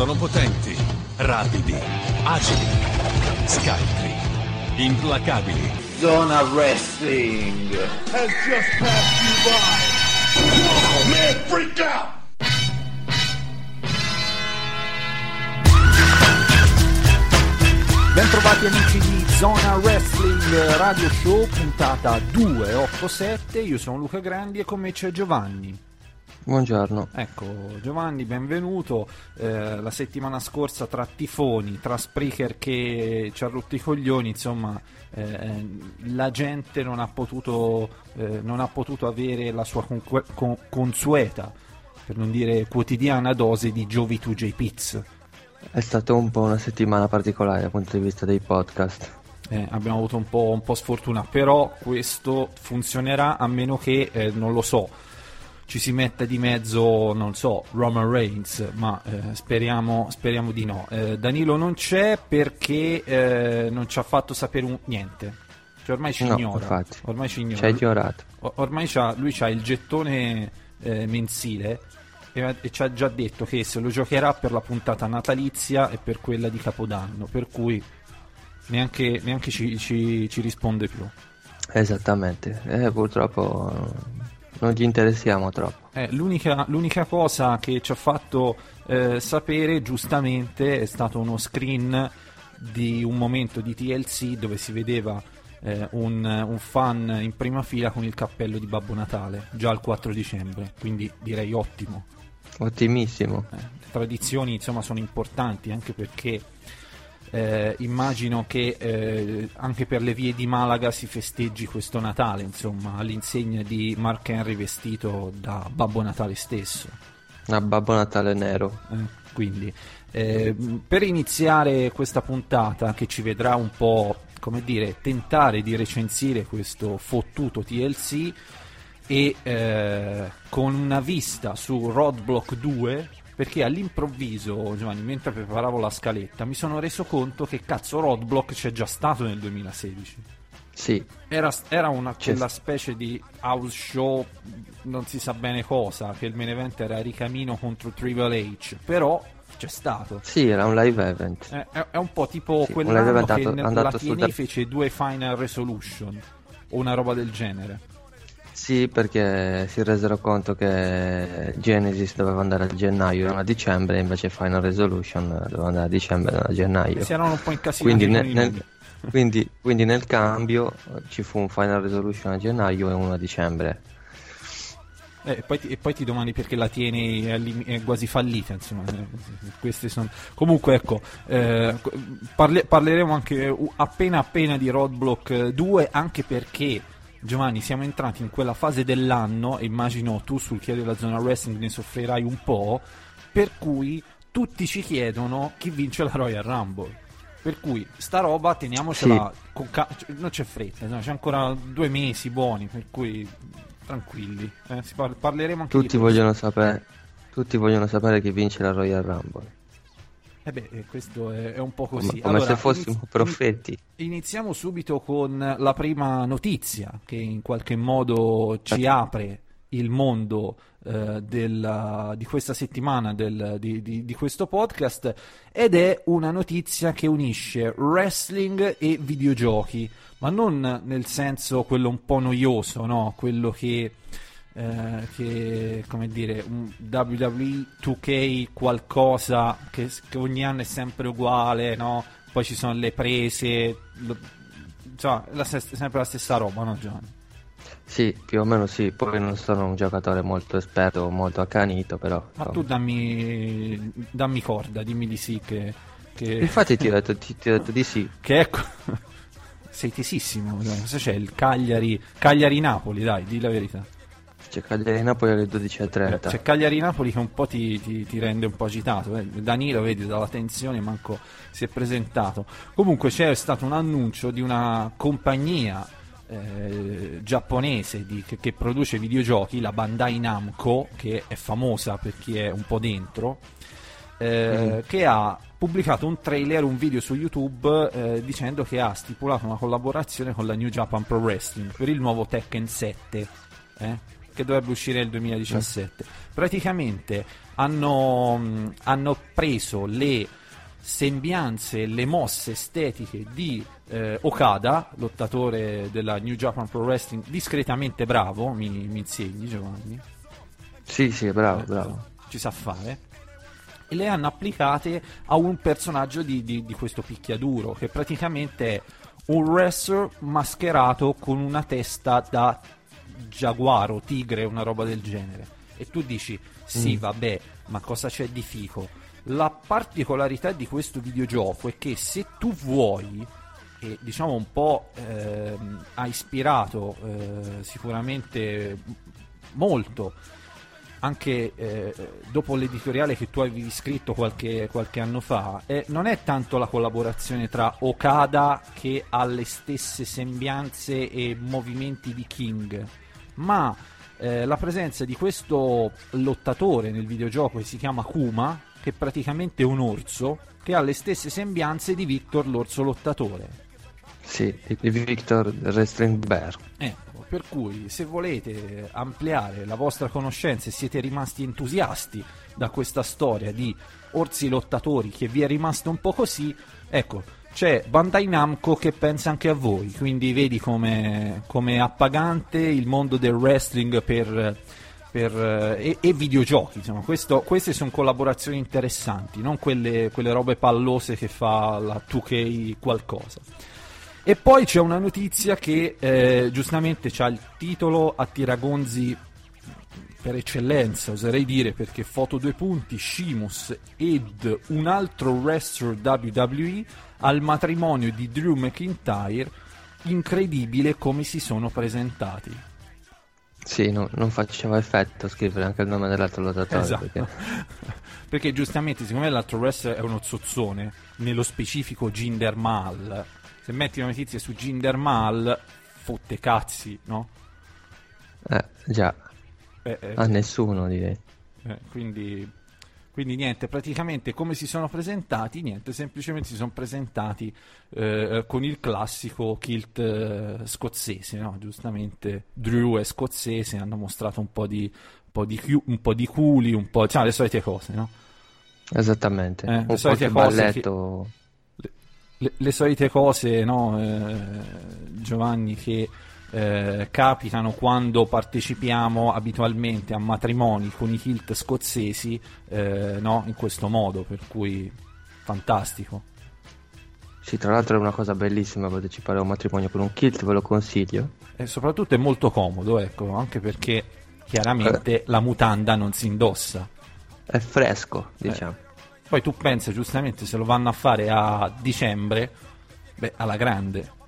Sono potenti, rapidi, agili, scaltri, implacabili. Zona Wrestling. has just passed you by. Oh man, freak out! Bentrovati amici di Zona Wrestling Radio Show, puntata 287. Io sono Luca Grandi e con me c'è Giovanni. Buongiorno. Ecco, Giovanni, benvenuto. Eh, la settimana scorsa tra tifoni, tra Spreaker che ci ha rotto i coglioni, insomma, eh, la gente non ha potuto, eh, non ha potuto avere la sua conque- con- consueta, per non dire quotidiana dose di Jovi 2J Pizz. È stata un po' una settimana particolare dal punto di vista dei podcast. Eh, abbiamo avuto un po', un po' sfortuna, però questo funzionerà a meno che, eh, non lo so, ci si metta di mezzo, non so, Roman Reigns, ma eh, speriamo, speriamo di no. Eh, Danilo non c'è perché eh, non ci ha fatto sapere un- niente. Cioè, ormai ci No, ignora. infatti. Ormai ci ignora. Ci ignorato. O- ormai c'ha- lui ha il gettone eh, mensile e, e ci ha già detto che se lo giocherà per la puntata natalizia e per quella di Capodanno, per cui neanche, neanche ci, ci- ci risponde più. Esattamente. Eh, purtroppo non gli interessiamo troppo. Eh, l'unica, l'unica cosa che ci ha fatto eh, sapere giustamente è stato uno screen di un momento di TLC dove si vedeva eh, un, un fan in prima fila con il cappello di Babbo Natale già il 4 dicembre, quindi direi ottimo. Ottimissimo. Eh, le tradizioni insomma sono importanti anche perché eh, immagino che eh, anche per le vie di Malaga si festeggi questo Natale insomma all'insegna di Mark Henry vestito da Babbo Natale stesso A Babbo Natale nero. eh, quindi eh, per iniziare questa puntata che ci vedrà un po' come dire tentare di recensire questo fottuto TLC e eh, con una vista su Roadblock 2 perché all'improvviso Giovanni mentre preparavo la scaletta mi sono reso conto che cazzo Roadblock c'è già stato nel 2016 Sì, era, era una, quella specie di house show, non si sa bene cosa, che il main event era Ricamino contro Triple H, però c'è stato. sì, era un live event. È, è- è un po' tipo Sì, quell'anno che andato- ne- andato la TNA da- fece due Final Resolution, o una roba del genere. Sì, perché si resero conto che Genesis doveva andare a gennaio e non a dicembre, invece Final Resolution doveva andare a dicembre e non a gennaio. Si erano un po' incasinati Quindi, nel, quindi, quindi nel cambio eh, ci fu un Final Resolution a gennaio e uno a dicembre. Eh, e, poi ti, e poi ti domandi perché la tieni è, è quasi fallita, insomma. eh, queste sono... Comunque, ecco, eh, parle- parleremo anche appena appena di Roadblock eh, 2, anche perché, Giovanni, siamo entrati in quella fase dell'anno, e immagino tu sul chiede della zona wrestling ne soffrirai un po', per cui tutti ci chiedono chi vince la Royal Rumble. Per cui sta roba teniamocela con ca- non c'è fretta, no, c'è ancora due mesi buoni, per cui tranquilli. eh, par- parleremo anche Tutti di questo. vogliono sapere, tutti vogliono sapere chi vince la Royal Rumble. Eh beh, eh, questo è, un po' così. come Allora, se fossimo iniz- profeti. Iniziamo subito con la prima notizia che in qualche modo ci apre il mondo eh, della- di questa settimana del- di, di- di questo podcast ed è una notizia che unisce wrestling e videogiochi, ma non nel senso quello un po' noioso, no? quello che, eh, che come dire, un WWE 2K qualcosa che, che ogni anno è sempre uguale, no? poi ci sono le prese, lo- cioè, la sempre la stessa roba, no Giovanni? Sì, più o meno sì. Poi non sono un giocatore molto esperto, molto accanito, però. Ma insomma. tu dammi, dammi corda, dimmi di sì che... che... Infatti ti ho detto, ti- ti ho detto di sì. che ecco... Sei tesissimo, cosa c'è? Il Cagliari... Cagliari-Napoli, dai, di la verità. C'è Cagliari Napoli alle Eh, 12.30. C'è Cagliari-Napoli che un po' ti, ti- ti rende un po' agitato. eh. Danilo, vedi, dalla tensione manco si è presentato. Comunque c'è stato un annuncio di una compagnia eh, giapponese di- che, che produce videogiochi, la Bandai Namco, che è famosa per chi è un po' dentro, eh, che ha pubblicato un trailer, un video su YouTube eh, dicendo che ha stipulato una collaborazione con la New Japan Pro Wrestling per il nuovo Tekken 7, eh, che dovrebbe uscire nel 2017. Praticamente hanno, mh, hanno preso le sembianze, le mosse estetiche di eh, Okada, lottatore della New Japan Pro Wrestling, discretamente bravo, mi, mi insegni Giovanni? Sì, sì, bravo, bravo. Ci sa fare. E le hanno applicate a un personaggio di, di, di questo picchiaduro, che praticamente è un wrestler mascherato con una testa da giaguaro, tigre, una roba del genere. E tu dici, sì, Mm. vabbè, ma cosa c'è di fico? La particolarità di questo videogioco è che se tu vuoi, e diciamo un po' ehm, ha ispirato eh, sicuramente molto anche eh, dopo l'editoriale che tu avevi scritto qualche, qualche anno fa, eh, non è tanto la collaborazione tra Okada che ha le stesse sembianze e movimenti di King, ma eh, la presenza di questo lottatore nel videogioco che si chiama Kuma, che è praticamente un orso, che ha le stesse sembianze di Victor l'orso lottatore. Sì, di Victor Wrestling Bear. Ecco, per cui se volete ampliare la vostra conoscenza e siete rimasti entusiasti da questa storia di orsi lottatori che vi è rimasto un po' così, ecco, c'è Bandai Namco che pensa anche a voi, quindi vedi come come appagante il mondo del wrestling per, per, eh, e, e videogiochi, insomma, questo- queste sono collaborazioni interessanti, non quelle, quelle robe pallose che fa la 2K qualcosa. E poi c'è una notizia che eh, giustamente ha il titolo a tiragonzi per eccellenza, oserei dire, perché foto due punti, Shimus ed un altro wrestler WWE al matrimonio di Drew McIntyre, incredibile come si sono presentati. Sì, no- non faceva effetto scrivere anche il nome dell'altro lottatore. Esatto. perché- Perché giustamente, siccome l'altro wrestler è uno zozzone, nello specifico Jinder Mahal, se metti una notizia su Jinder Mahal, fotte cazzi, no? Eh, già, Eh, eh, a nessuno direi. Eh, quindi, quindi niente, praticamente come si sono presentati? Niente, semplicemente si sono presentati eh, con il classico kilt eh, scozzese, no? giustamente Drew è scozzese, hanno mostrato un po' di, un po' di, chiu- un po' di culi, un po' cioè, le solite cose, no? Esattamente. Eh, le Un solite cose balletto. le, le solite cose, no, eh, Giovanni, che eh, capitano quando partecipiamo abitualmente a matrimoni con i kilt scozzesi, eh, no, in questo modo, per cui fantastico. Sì, tra l'altro è una cosa bellissima partecipare a un matrimonio con un kilt, ve lo consiglio. E soprattutto è molto comodo, ecco, anche perché chiaramente la mutanda non si indossa. È fresco, diciamo. Poi tu pensi giustamente se lo vanno a fare a dicembre, beh, alla grande.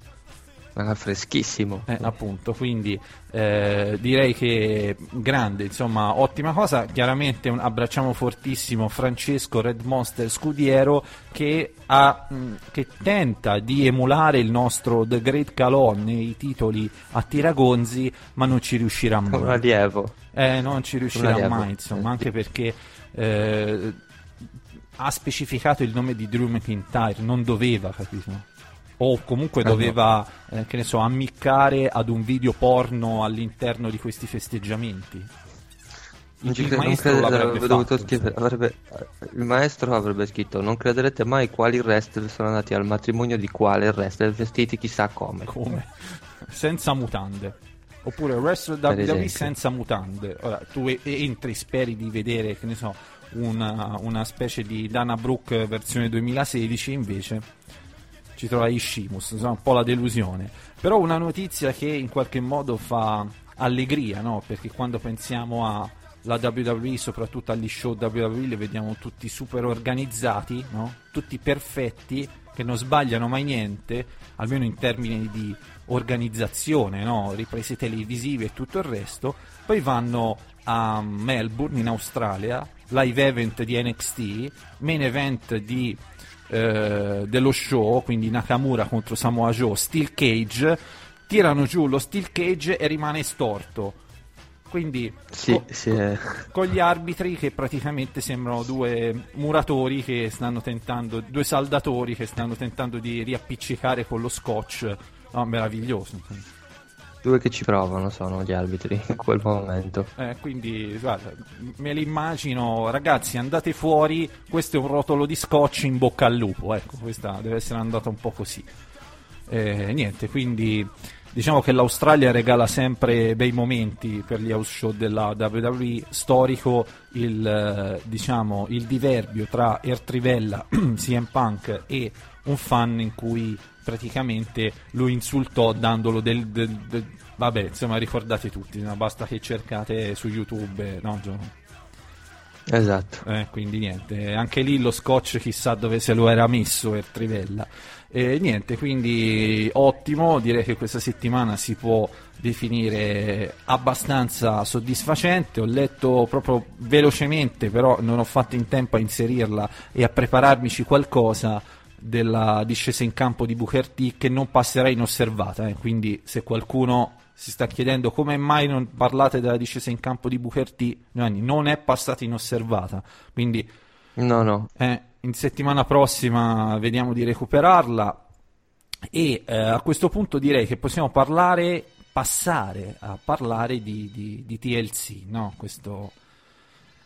È freschissimo. Eh, appunto, quindi eh, direi che grande, insomma, ottima cosa. Chiaramente un- abbracciamo fortissimo Francesco Red Monster Scudiero che, ha, mh, che tenta di emulare il nostro The Great Calon nei titoli a tiragonzi, ma non ci riuscirà Un mai. allievo. Eh, non ci riuscirà Un mai, insomma, anche perché eh, ha specificato il nome di Drew McIntyre, non doveva, capito? O comunque Eh, doveva, eh, che ne so, ammiccare ad un video porno all'interno di questi festeggiamenti. Il non maestro fatto, scrivere- avrebbe- il maestro avrebbe scritto non crederete mai quali wrestler sono andati al matrimonio di quale wrestler vestiti chissà come Come? senza mutande. Oppure wrestler WWE senza mutande. Ora, tu e- entri, speri di vedere, che ne so, una, una specie di Dana Brooke versione 2016, invece ci trovai Shimus, insomma, un po' la delusione. Però una notizia che in qualche modo fa allegria, no? Perché quando pensiamo alla WWE, soprattutto agli show WWE, li vediamo tutti super organizzati, no? Tutti perfetti, che non sbagliano mai niente, almeno in termini di organizzazione, no? Riprese televisive e tutto il resto. Poi vanno a Melbourne, in Australia, live event di NXT, main event di eh, dello show, quindi Nakamura contro Samoa Joe, Steel Cage, tirano giù lo Steel Cage e rimane storto. Quindi sì, co- sì, eh. con gli arbitri che praticamente sembrano due muratori che stanno tentando, due saldatori che stanno tentando di riappiccicare con lo scotch. No, meraviglioso. Due che ci provano sono gli arbitri in quel momento. Eh, quindi, guarda, me li immagino, ragazzi, andate fuori, questo è un rotolo di scotch in bocca al lupo, ecco, questa deve essere andata un po' così. Eh, niente, quindi diciamo che l'Australia regala sempre bei momenti per gli house show della WWE storico il, eh, diciamo, il diverbio tra Ertrivella, CM Punk e un fan in cui praticamente lo insultò dandolo del, del, del vabbè insomma ricordate tutti no? basta che cercate su youtube no Gio? Esatto. Eh, quindi niente, anche lì lo scotch chissà dove se lo era messo Ertrivella. E niente, quindi ottimo, direi che questa settimana si può definire abbastanza soddisfacente. Ho letto proprio velocemente, però non ho fatto in tempo a inserirla e a prepararmici qualcosa della discesa in campo di Booker T che non passerà inosservata. Eh. Quindi se qualcuno si sta chiedendo come mai non parlate della discesa in campo di Booker T, non è passata inosservata. Quindi no, no. Eh, in settimana prossima vediamo di recuperarla e eh, a questo punto direi che possiamo parlare, passare a parlare di, di, di TLC, no? questo,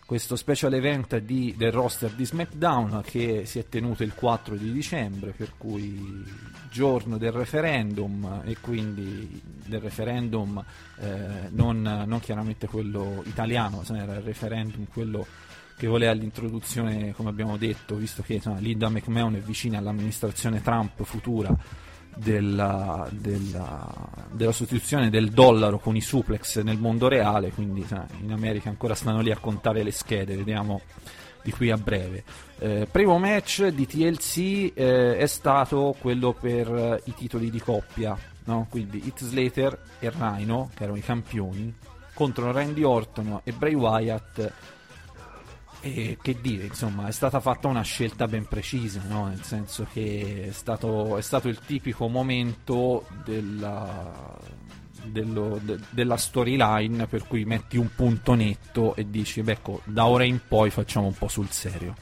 questo, special event di, del roster di SmackDown che si è tenuto il 4 di dicembre, per cui giorno del referendum e quindi del referendum eh, non, non, chiaramente quello italiano, era il referendum quello che voleva l'introduzione, come abbiamo detto, visto che insomma, Linda McMahon è vicina all'amministrazione Trump futura della, della, della, sostituzione del dollaro con i suplex nel mondo reale, quindi insomma, in America ancora stanno lì a contare le schede, vediamo di qui a breve. Eh, primo match di TLC eh, è stato quello per eh, i titoli di coppia, no? quindi Hit Slater e Rhino, che erano i campioni, contro Randy Orton e Bray Wyatt e che dire, insomma, è stata fatta una scelta ben precisa, no? nel senso che è stato, è stato il tipico momento della, dello, de, della storyline per cui metti un punto netto e dici, beh, ecco, da ora in poi facciamo un po' sul serio.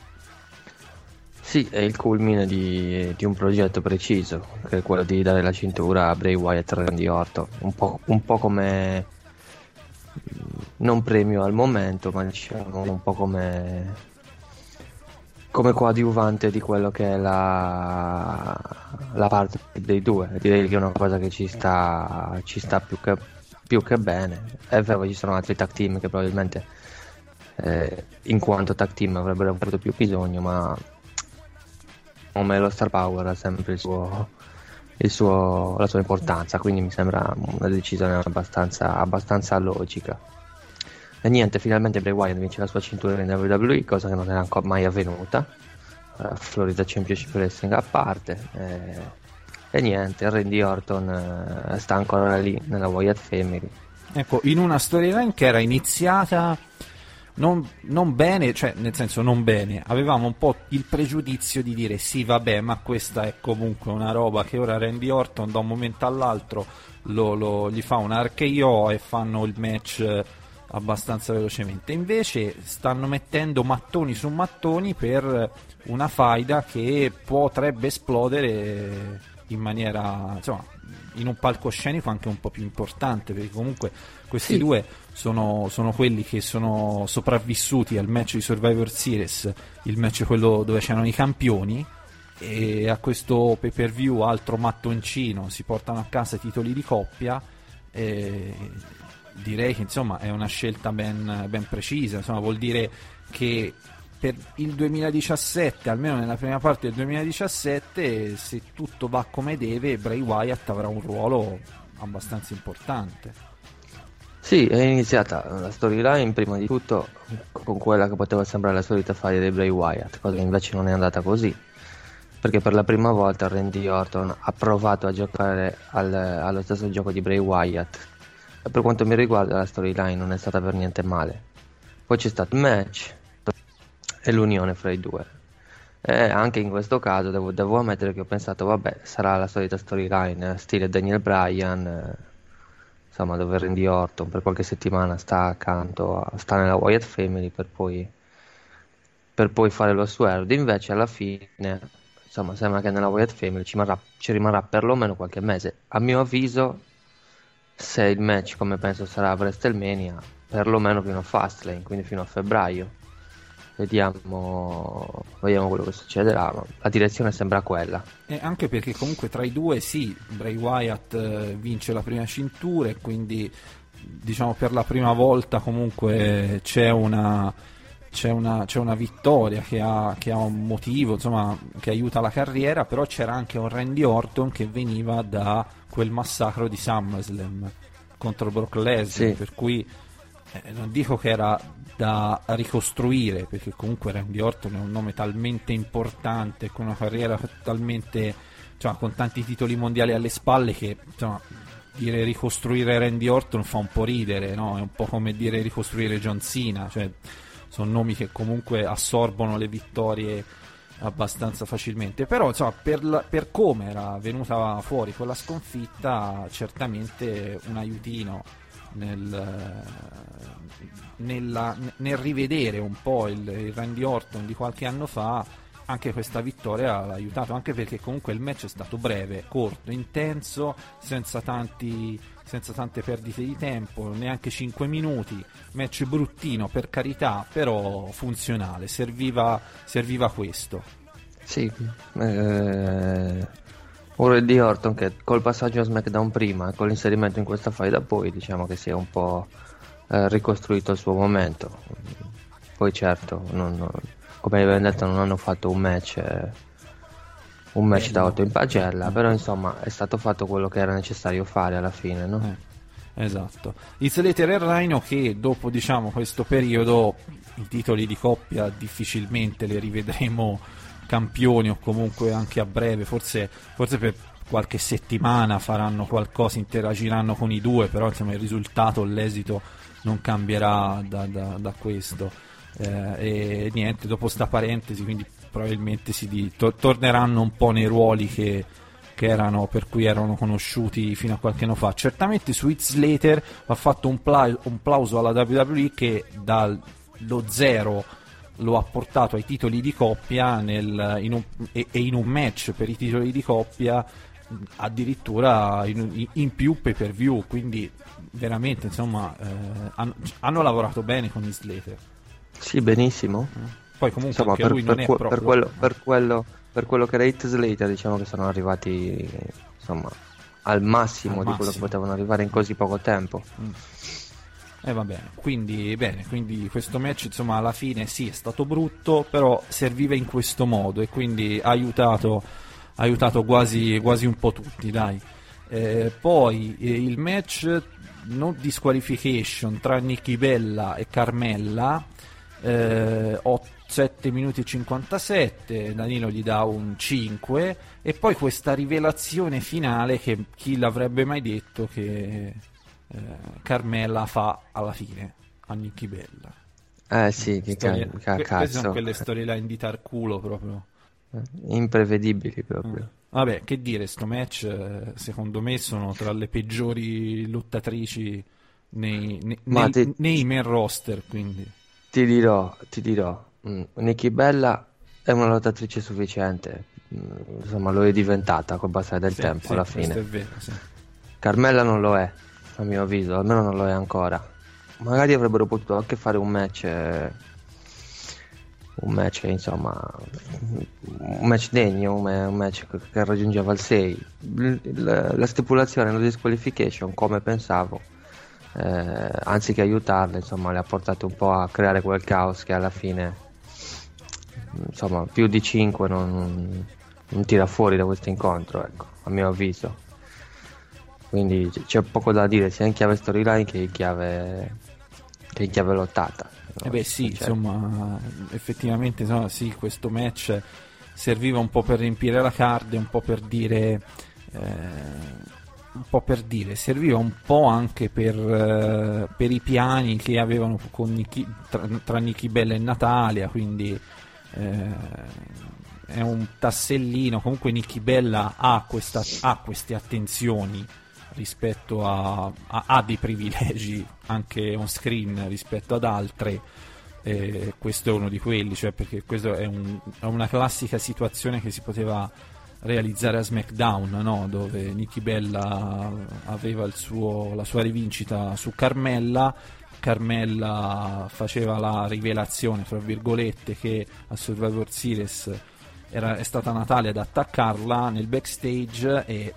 Sì, è il culmine di, di, un progetto preciso, che è quello di dare la cintura a Bray Wyatt e Randy Orton, un po', un po' come non premio al momento, ma diciamo un po' come, come coadiuvante di quello che è la, la parte dei due. Direi che è una cosa che ci sta, ci sta più, che, più che bene. È vero ci sono altri tag team che probabilmente eh, in quanto tag team avrebbero avuto più bisogno, ma come lo Star Power ha sempre il suo, suo, la sua importanza, quindi mi sembra una decisione abbastanza, abbastanza logica. E niente, finalmente Bray Wyatt vince la sua cintura in WWE, cosa che non era ancora mai avvenuta. Uh, Florida Championship Wrestling a parte. Eh, e niente, Randy Orton uh, sta ancora lì nella Wyatt Family. Ecco, in una storyline che era iniziata non, non, bene, cioè nel senso non bene, avevamo un po' il pregiudizio di dire sì vabbè ma questa è comunque una roba che ora Randy Orton da un momento all'altro lo, lo, gli fa un archeo e fanno il match abbastanza velocemente. Invece stanno mettendo mattoni su mattoni per una faida che potrebbe esplodere in maniera, insomma, in un palcoscenico anche un po' più importante, perché comunque questi sì. due sono, sono, quelli che sono sopravvissuti al match di Survivor Series, il match quello dove c'erano i campioni, e a questo pay per view altro mattoncino si portano a casa i titoli di coppia. E direi che insomma è una scelta ben, ben precisa, insomma, vuol dire che per il 2017, almeno nella prima parte del 2017, se tutto va come deve, Bray Wyatt avrà un ruolo abbastanza importante. Sì, è iniziata la storyline prima di tutto con quella che poteva sembrare la solita faglia di Bray Wyatt, cosa che invece non è andata così. Perché per la prima volta Randy Orton ha provato a giocare al, allo stesso gioco di Bray Wyatt, per quanto mi riguarda la storyline non è stata per niente male. Poi c'è stato il match e l'unione fra i due. E anche in questo caso devo, devo ammettere che ho pensato, vabbè, sarà la solita storyline, stile Daniel Bryan, eh, insomma, dove Randy Orton per qualche settimana sta accanto, a, sta nella Wyatt Family per poi, per poi fare lo swerve. Invece alla fine, insomma, sembra che nella Wyatt Family ci rimarrà, ci rimarrà perlomeno qualche mese. A mio avviso se il match come penso sarà a WrestleMania, perlomeno fino a Fastlane, quindi fino a febbraio. Vediamo, vediamo quello che succederà. La direzione sembra quella. E anche perché comunque tra i due sì, Bray Wyatt eh, vince la prima cintura e quindi diciamo per la prima volta comunque c'è una, c'è una, c'è una vittoria che ha, che ha, un motivo, insomma, che aiuta la carriera, però c'era anche un Randy Orton che veniva da quel massacro di SummerSlam contro Brock Lesnar, sì. per cui eh, non dico che era da ricostruire, perché comunque Randy Orton è un nome talmente importante, con una carriera talmente, insomma, con tanti titoli mondiali alle spalle che, insomma, dire ricostruire Randy Orton fa un po' ridere, no? È un po' come dire ricostruire John Cena, cioè sono nomi che comunque assorbono le vittorie abbastanza facilmente. Però, insomma, per, la, per come era venuta fuori quella sconfitta, certamente un aiutino nel, nella, nel rivedere un po' il, il Randy Orton di qualche anno fa anche questa vittoria l'ha aiutato, anche perché comunque il match è stato breve, corto, intenso, senza, tanti, senza tante perdite di tempo, neanche 5 minuti, match bruttino per carità, però funzionale, serviva, serviva questo. Sì, eh, un di Orton che col passaggio a SmackDown prima e con l'inserimento in questa fight da poi diciamo che si è un po' eh, ricostruito il suo momento. Poi certo, non, come abbiamo detto non hanno fatto un match eh, un match da 8 in pagella però insomma è stato fatto quello che era necessario fare alla fine no? Eh, esatto Slater e Rhino che dopo diciamo questo periodo i titoli di coppia difficilmente li rivedremo campioni o comunque anche a breve forse, forse per qualche settimana faranno qualcosa interagiranno con i due però insomma il risultato l'esito non cambierà da, da, da questo eh, e niente, dopo sta parentesi, quindi probabilmente si di, to- torneranno un po' nei ruoli che, che erano, per cui erano conosciuti fino a qualche anno fa. Certamente su It's Slater ha fatto un, pla- un plauso alla WWE che dallo zero lo ha portato ai titoli di coppia nel, in un, e, e, in un match per i titoli di coppia addirittura in, in più pay per view quindi veramente insomma eh, hanno, hanno, lavorato bene con Slater sì, benissimo. Poi comunque Insomma, per, per, que- proprio... per, quello, per, quello, per quello che era Hit Slater, diciamo che sono arrivati insomma, al massimo al di massimo. quello che potevano arrivare in così poco tempo. Mm. E eh, va bene, quindi, bene, quindi questo match insomma alla fine sì è stato brutto, però serviva in questo modo e quindi ha aiutato, ha aiutato quasi, quasi, un po' tutti, dai. Eh, poi eh, il match no disqualification tra Nicky Bella e Carmella eh, 7 minuti e 57, Danilo gli dà un 5 e poi questa rivelazione finale che chi l'avrebbe mai detto che eh, Carmela fa alla fine a Nicky Bella. Eh sì, che Storia... ca- cazzo. Queste sono quelle storyline di Tarculo proprio. Eh, imprevedibili proprio. Mm. Vabbè, che dire, sto match eh, secondo me sono tra le peggiori lottatrici nei, nei, nei, te... nei main roster, quindi. Ti dirò, ti dirò, mm, Nikki Bella è una lottatrice sufficiente, mm, insomma lo è diventata col passare del sì, tempo sì, alla fine. È vero, sì. Carmella non lo è, a mio avviso, almeno non lo è ancora. Magari avrebbero potuto anche fare un match, un match insomma, un match degno, un match che raggiungeva il 6. La stipulazione, la disqualification, come pensavo, eh, anziché aiutarle, insomma, le ha portate un po' a creare quel caos che alla fine, insomma, più di 5 non, non tira fuori da questo incontro, ecco, a mio avviso. Quindi c'è poco da dire sia in chiave storyline che in chiave, che in chiave lottata. Eh beh sì, certo. insomma, effettivamente insomma, sì, questo match serviva un po' per riempire la card e un po' per dire... Eh, un po' per dire, serviva un po' anche per, uh, per i piani che avevano Nicky, tra, tra Nicky Bella e Natalia, quindi eh, è un tassellino, comunque Nicky Bella ha, questa, ha queste attenzioni rispetto a, ha dei privilegi anche on screen rispetto ad altre eh, questo è uno di quelli cioè perché questa è, un, è una classica situazione che si poteva realizzare a SmackDown, no? dove Nicky Bella aveva suo, la sua rivincita su Carmella. Carmella faceva la rivelazione, fra virgolette, che a Survivor Series era, è stata Natalia ad attaccarla nel backstage e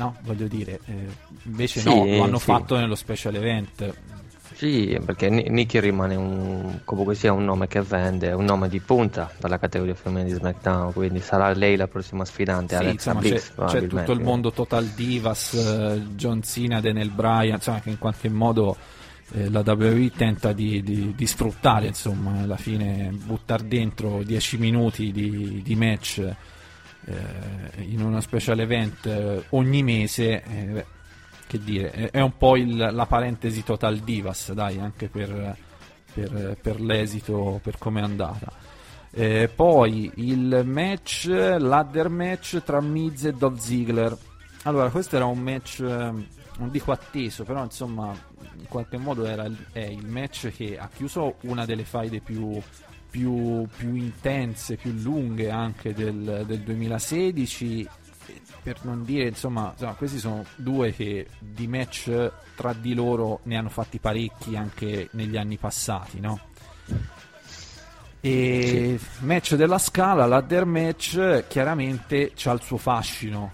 no, voglio dire, eh, invece sì, no, lo hanno sì. fatto nello special event. Sì, perché Ni- Nikki rimane un, comunque sia un nome che vende, è un nome di punta per la categoria femminile di SmackDown, quindi sarà lei la prossima sfidante, Sì, insomma, c'è, Bliss c'è probabilmente. tutto il mondo Total Divas, eh, John Cena, Daniel Bryan, insomma, che in qualche modo eh, la WWE tenta di, di- di sfruttare, insomma, alla fine buttare dentro 10 minuti di, di match eh, in uno special event eh, ogni mese. eh, che dire, è, un po' il- la parentesi Total Divas, dai, anche per, per- per l'esito, per come è andata. Eh, poi il match, ladder match tra Miz e Dolph Ziggler. Allora, questo era un match, eh, non dico atteso, però insomma, in qualche modo era è il match che ha chiuso una delle faide più, più, più intense, più lunghe anche del, del 2016. Per non dire, insomma, insomma, questi sono due che di match tra di loro ne hanno fatti parecchi anche negli anni passati, no? E match della scala, ladder match, chiaramente c'ha il suo fascino,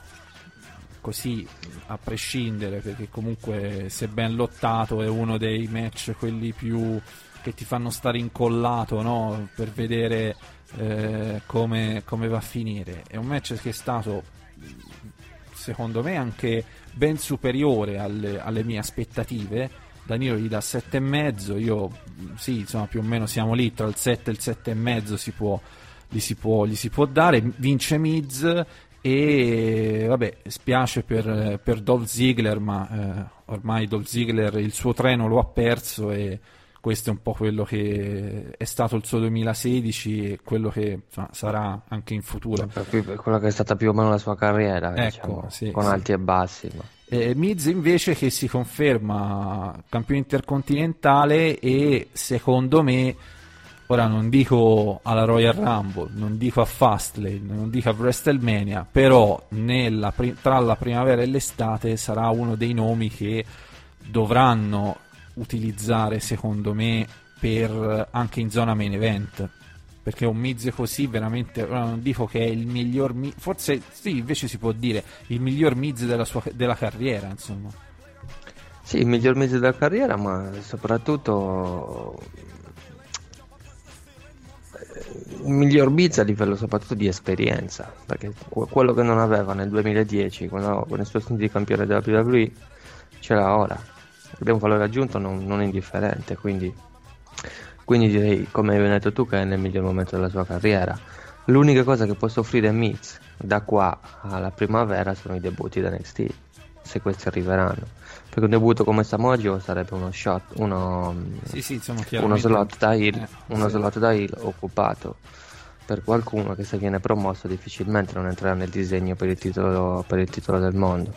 così a prescindere, perché comunque se ben lottato è uno dei match quelli più che ti fanno stare incollato no? per vedere eh, come, come va a finire. È un match che è stato secondo me anche ben superiore alle, alle mie aspettative. Danilo gli dà 7,5, io sì, insomma più o meno siamo lì tra il 7 e il 7,5 si può, gli, si può, gli si può dare, vince Miz e vabbè, spiace per, per Dolph Ziggler, ma eh, ormai Dolph Ziggler il suo treno lo ha perso e questo è un po' quello che è stato il suo 2016 e quello che insomma, sarà anche in futuro. Quello che è stata più o meno la sua carriera, Ecco, diciamo, sì, con sì. alti e bassi. ma- Eh, Miz invece che si conferma campione intercontinentale e secondo me, ora non dico alla Royal Rumble, non dico a Fastlane, non dico a WrestleMania, però nella tra la primavera e l'estate sarà uno dei nomi che dovranno utilizzare secondo me per anche in zona main event perché un Miz così veramente non dico che è il miglior Miz forse sì invece si può dire il miglior Miz della sua della carriera insomma Sì, il miglior mese della carriera, ma soprattutto eh, il miglior Biz a livello soprattutto di esperienza, perché que- quello che non aveva nel 2010 quando, con il suo stint di campione della WWE ce l'ha ora. È un valore aggiunto non, non indifferente, quindi, quindi direi, come hai detto tu, che è nel miglior momento della sua carriera. L'unica cosa che può soffrire Miz da qua alla primavera sono i debutti da NXT, se questi arriveranno. Perché un debutto come Samoa Joe sarebbe uno shot, uno, sì sì uno slot da heel, Eh, uno sì. slot da heel occupato per qualcuno che se viene promosso difficilmente non entrerà nel disegno per il titolo, per il titolo del mondo.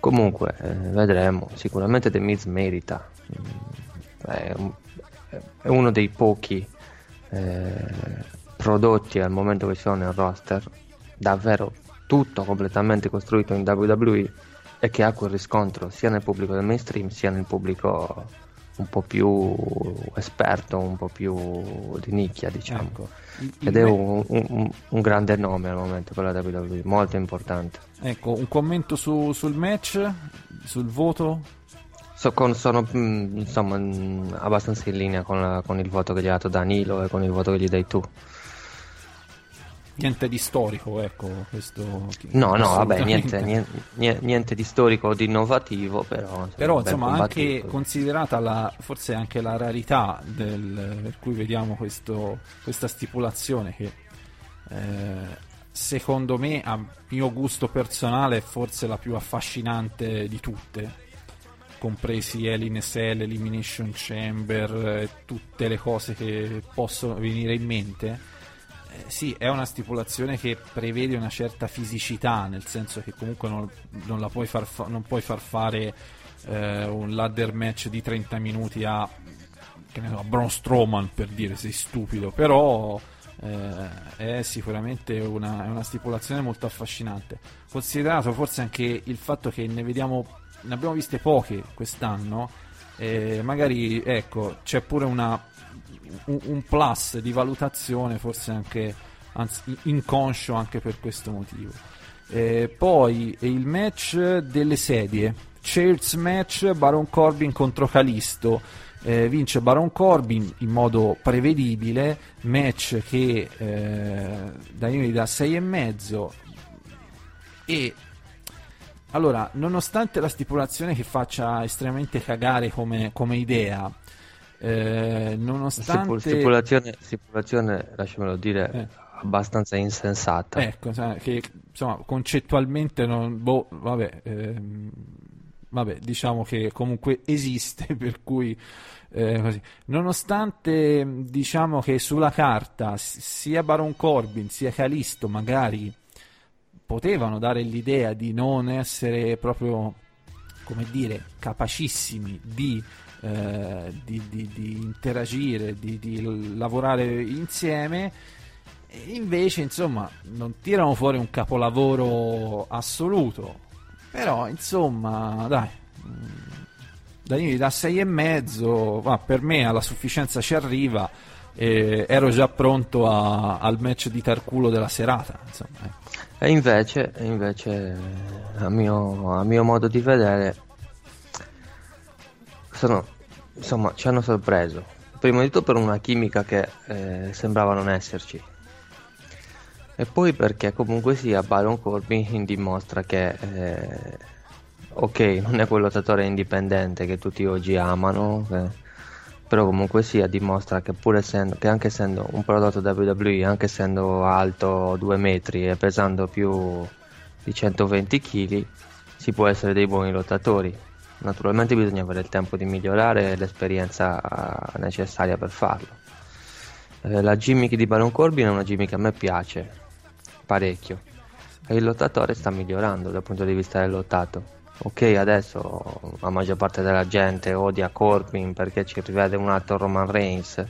Comunque, eh, vedremo. Sicuramente The Miz merita. Mm, È, un- è uno dei pochi eh, prodotti al momento che ci sono nel roster, davvero tutto completamente costruito in WWE e che ha quel riscontro sia nel pubblico del mainstream sia nel pubblico un po' più esperto, un po' più di nicchia, diciamo. ecco. Il- il Ed è un, un- un grande nome al momento per la WWE, molto importante. ecco un commento su- sul match sul voto So- con- sono mm, insomma mm, abbastanza in linea con, la- con il voto che gli ha dato Danilo e con il voto che gli dai tu. Niente di storico ecco questo No, no, vabbè, niente, niente, niente- di storico o di innovativo, però, insomma, Però insomma anche considerata la, forse anche la rarità del, per cui vediamo questo- questa stipulazione che eh, secondo me a mio gusto personale è forse la più affascinante di tutte compresi Hell in Cell, Elimination Chamber eh, tutte le cose che possono venire in mente eh, sì, è una stipulazione che prevede una certa fisicità, nel senso che comunque non, non la puoi far fa- non puoi far fare eh, un ladder match di 30 minuti a, che so, a Braun Strowman per dire, sei stupido, però eh, è sicuramente una, è una stipulazione molto affascinante. Considerato forse anche il fatto che ne vediamo, ne abbiamo viste poche quest'anno, eh, magari ecco, c'è pure una, un, un plus di valutazione, forse anche anzi, inconscio anche per questo motivo. Eh, poi il match delle sedie, Chairs match Baron Corbin contro Calisto. Eh, vince Baron Corbin in modo prevedibile, match che eh, Daniele da 6,5 e allora, nonostante la stipulazione che faccia estremamente cagare come, come idea, eh, nonostante... Stipulazione, stipulazione, lasciamelo dire, eh. abbastanza insensata. Ecco, che insomma, concettualmente non... Boh, vabbè, ehm, vabbè, diciamo che comunque esiste, per cui... Eh. Nonostante diciamo che sulla carta sia Baron Corbin sia Calisto magari potevano dare l'idea di non essere proprio, come dire, capacissimi di, eh, di, di, di interagire, di, lavorare insieme, invece, insomma, non tirano fuori un capolavoro assoluto. Però, insomma, dai. Danilo da 6 e mezzo, ma per me alla sufficienza ci arriva. Eh, ero già pronto a, al match di Tarculo della serata. Insomma, ecco. E invece, invece a, mio, a mio modo di vedere, sono, insomma, ci hanno sorpreso. Prima di tutto per una chimica che eh, sembrava non esserci. E poi perché comunque sia Baron Corbin dimostra che eh, ok, non è quel lottatore indipendente che tutti oggi amano, eh, però comunque sia dimostra che pur essendo che anche essendo un prodotto WWE anche essendo alto 2 metri e pesando più di 120 kg si può essere dei buoni lottatori naturalmente bisogna avere il tempo di migliorare l'esperienza necessaria per farlo. Eh, la gimmick di Baron Corbin è una gimmick che a me piace parecchio e il lottatore sta migliorando dal punto di vista del lottato. Ok adesso la maggior parte della gente odia Corbin perché ci rivede un altro Roman Reigns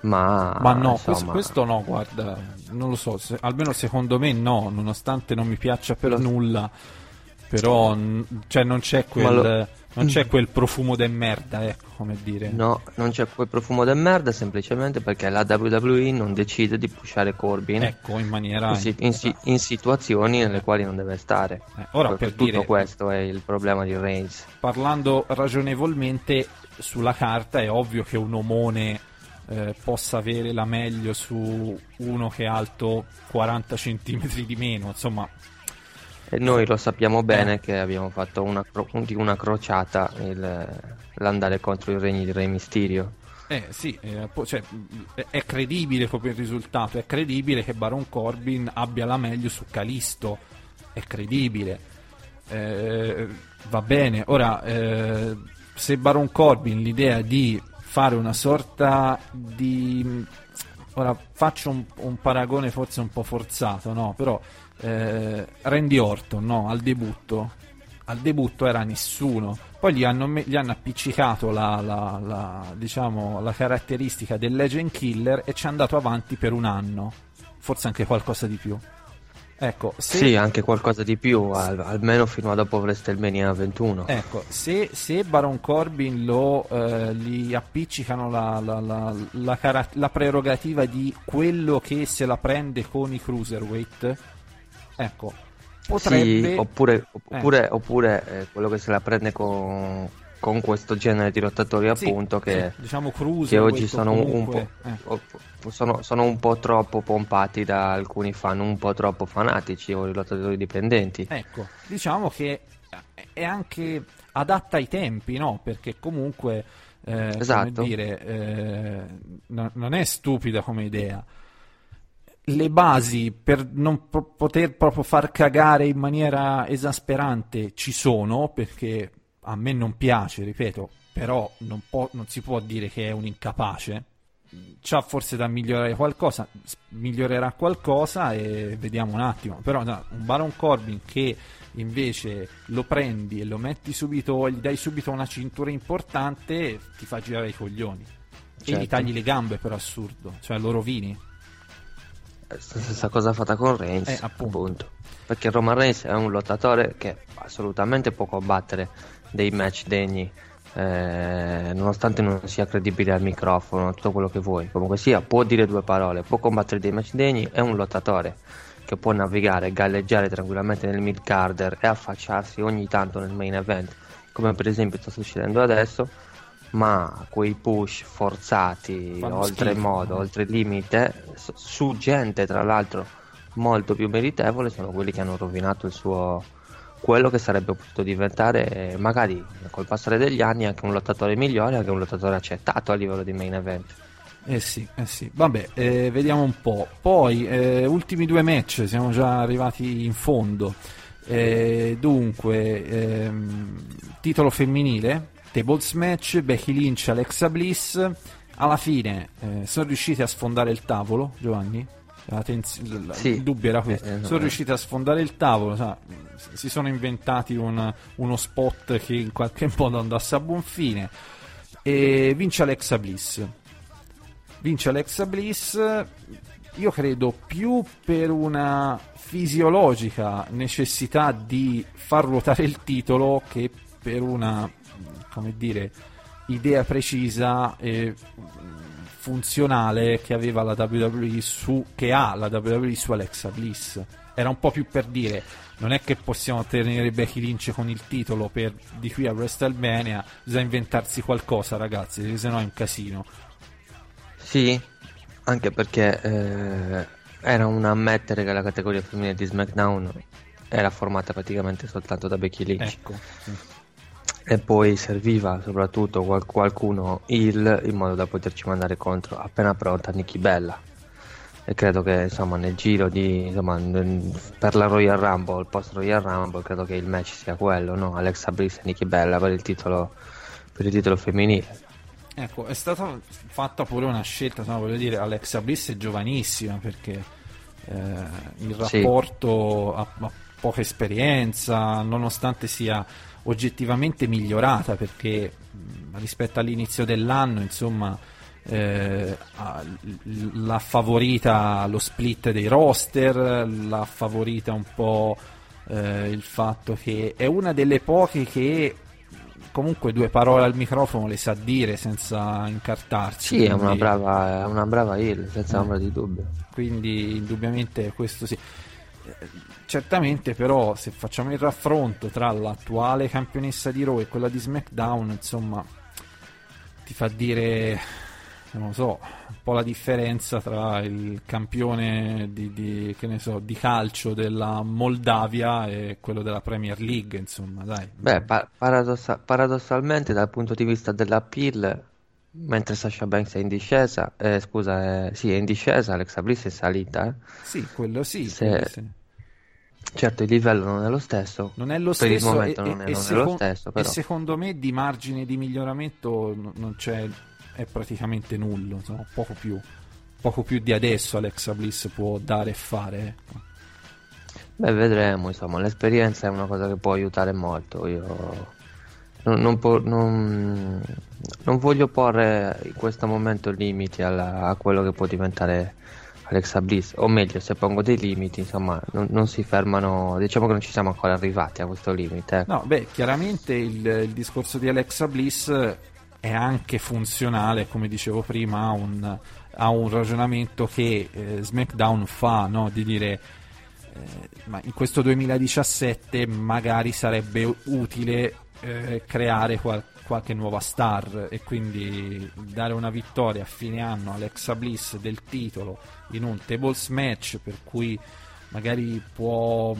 ma, ma no insomma... questo, questo, no guarda non lo so se, almeno secondo me no nonostante non mi piaccia per lo... nulla però cioè, non c'è quel. Non c'è quel profumo de merda, ecco, come dire. No, non c'è quel profumo de merda semplicemente perché la WWE non decide di pushare Corbin. Ecco, in maniera... In, si- in, si- in situazioni nelle quali non deve stare. Eh, ora, per, per tutto dire, questo è il problema di Reigns. Parlando ragionevolmente, sulla carta è ovvio che un omone eh, possa avere la meglio su uno che è alto 40 cm di meno, insomma e noi lo sappiamo bene che abbiamo fatto una, una crociata il, l'andare contro i regni di Re Mysterio. Eh sì, eh, cioè, è credibile proprio il risultato, è credibile che Baron Corbin abbia la meglio su Calisto, è credibile. Eh, va bene, ora eh, se Baron Corbin l'idea di fare una sorta di... Ora faccio un, un paragone forse un po' forzato, no? Però eh, Randy Orton no? al debutto al debutto era nessuno poi gli hanno, gli hanno appiccicato la, la, la, diciamo, la caratteristica del legend killer e ci è andato avanti per un anno forse anche qualcosa di più Ecco, se... Sì, anche qualcosa di più, al, almeno fino a dopo WrestleMania 21. Ecco, se, se Baron Corbin lo, eh, gli appiccicano la, la, la, la, la prerogativa di quello che se la prende con i cruiserweight, Ecco, potrebbe... Sì, oppure, oppure, eh. oppure eh, quello che se la prende con, con questo genere di lottatori appunto sì, che, sì, diciamo cruise, che oggi sono comunque, un, po', eh. sono, sono un po' troppo pompati da alcuni fan un po' troppo fanatici o lottatori dipendenti ecco diciamo che è anche adatta ai tempi no? perché comunque eh, esatto. dire, eh, no, non è stupida come idea le basi per non pro- poter proprio far cagare in maniera esasperante ci sono, perché a me non piace, ripeto, però non, po- non si può dire che è un incapace. C'ha forse da migliorare qualcosa, migliorerà qualcosa e vediamo un attimo. Però no, un Baron Corbin che invece lo prendi e lo metti subito, gli dai subito una cintura importante, ti fa girare i coglioni. Certo. E gli certo. tagli le gambe per assurdo, cioè lo rovini. Stessa cosa fatta con Reigns, Eh, appunto. appunto. Perché Roman Reigns è un lottatore che assolutamente può combattere dei match degni, eh, nonostante non sia credibile al microfono, tutto quello che vuoi. Comunque sia, può dire due parole, può combattere dei match degni, è un lottatore che può navigare, galleggiare tranquillamente nel mid carder e affacciarsi ogni tanto nel main event, come per esempio sta succedendo adesso. Ma quei push forzati Fanno oltre schifo. modo, oltre il limite, su gente tra l'altro molto più meritevole, sono quelli che hanno rovinato il suo quello che sarebbe potuto diventare magari col passare degli anni anche un lottatore migliore, anche un lottatore accettato a livello di main event. Eh sì, eh sì. Vabbè, eh, vediamo un po'. Poi, eh, ultimi due match, siamo già arrivati in fondo. Eh, dunque, ehm, titolo femminile, tables match, Becky Lynch, Alexa Bliss. Alla fine eh, sono riusciti a sfondare il tavolo, Giovanni? Tenz- Sì. Il dubbio era questo. Eh, eh, no, sono eh. riusciti a sfondare il tavolo, sa, si sono inventati un- uno spot che in qualche modo andasse a buon fine. E vince Alexa Bliss vince Alexa Bliss io credo più per una fisiologica necessità di far ruotare il titolo che per una come dire idea precisa e funzionale che aveva la WWE su che ha la WWE su Alexa Bliss era un po' più per dire non è che possiamo tenere Becky Lynch con il titolo per di qui a WrestleMania bisogna inventarsi qualcosa ragazzi se no è un casino Sì, anche perché eh, era un ammettere che la categoria femminile di SmackDown era formata praticamente soltanto da Becky Lynch. ecco sì. E poi serviva soprattutto qual- qualcuno il in modo da poterci mandare contro appena pronta Nikki Bella. E credo che insomma nel giro di insomma, per la Royal Rumble, post Royal Rumble, credo che il match sia quello, no? Alexa Bliss e Nikki Bella per il titolo, per il titolo femminile. Ecco, è stata fatta pure una scelta, no, voglio dire, Alexa Bliss è giovanissima perché eh, il Sì. rapporto ha, ha poca esperienza, nonostante sia oggettivamente migliorata perché rispetto all'inizio dell'anno, insomma, eh, l'ha favorita lo split dei roster, l'ha favorita un po' eh, il fatto che è una delle poche che comunque due parole al microfono le sa dire senza incartarsi. Sì, è una brava, è una brava heel, senza Mm. ombra di dubbio. quindi indubbiamente questo sì. Certamente però se facciamo il raffronto tra l'attuale campionessa di Raw e quella di SmackDown, insomma, ti fa dire, non lo so, un po' la differenza tra il campione di, di, che ne so, di calcio della Moldavia e quello della Premier League, insomma, dai. Beh, pa- paradossa- paradossalmente dal punto di vista dell'appeal, mentre Sasha Banks è in discesa, eh, scusa, eh, sì, è in discesa, Alexa Bliss è salita, eh. Sì, quello sì. Se- quello sì. Certo, il livello non è lo stesso, Non è lo per il stesso, momento e, non è, e- e non è secon- lo stesso, e però. secondo me di margine di miglioramento non c'è, è praticamente nullo, insomma, poco più, poco più di adesso Alexa Bliss può dare e fare. ecco. Beh, vedremo, insomma, l'esperienza è una cosa che può aiutare molto. Io non, non po- non- non voglio porre in questo momento limiti alla- a quello che può diventare Alexa Bliss, o meglio, se pongo dei limiti, insomma, non, non si fermano, diciamo che non ci siamo ancora arrivati a questo limite. No, beh, chiaramente il, il discorso di Alexa Bliss è anche funzionale, come dicevo prima, a un, a un ragionamento che eh, SmackDown fa, no? di dire eh, ma in questo 2017 magari sarebbe utile eh, creare qual- qualche nuova star e quindi dare una vittoria a fine anno Alexa Bliss del titolo in un tables match per cui magari può,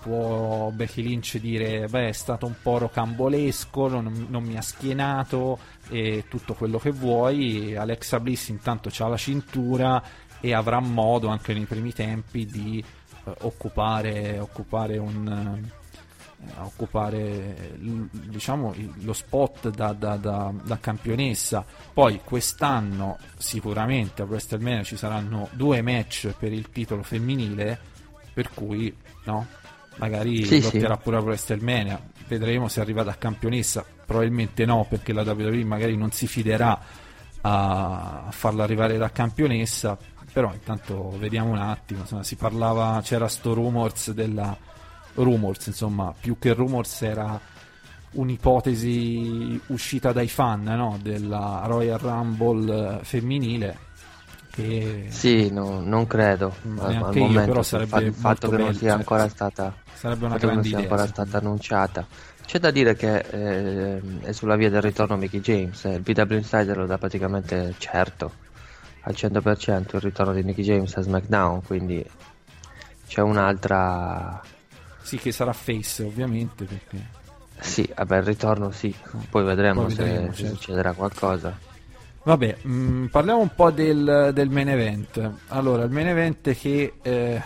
può Becky Lynch dire beh è stato un po' rocambolesco non, non mi ha schienato e tutto quello che vuoi. Alexa Bliss intanto ha la cintura e avrà modo anche nei primi tempi di eh, occupare, occupare un a occupare diciamo lo spot da, da- da- da campionessa. Poi quest'anno sicuramente a WrestleMania ci saranno due match per il titolo femminile per cui no magari Sì, lotterà sì. pure a WrestleMania. Vedremo se arriva da campionessa. Probabilmente no perché la WWE magari non si fiderà a, a farla arrivare da campionessa. Però intanto vediamo un attimo, insomma, si parlava, c'era sto rumors della rumors, insomma, più che rumors era un'ipotesi uscita dai fan no? della Royal Rumble femminile. Che... Sì, no, non credo. Neanche al io, momento, però sarebbe il fatto che molto non bello, sia cioè, ancora stata, sarebbe una che non grande sia idea. ancora sì. stata annunciata. C'è da dire che eh, è sulla via del ritorno Mickey James. eh, Il BW Insider lo dà praticamente certo al 100% il ritorno di Mickey James a SmackDown. Quindi c'è un'altra. Sì, che sarà face ovviamente perché Sì, vabbè, il ritorno sì. Poi vedremo, Poi se- vedremo, se, certo. succederà qualcosa. Vabbè, mh, parliamo un po' del, del main event. Allora, il main event che eh,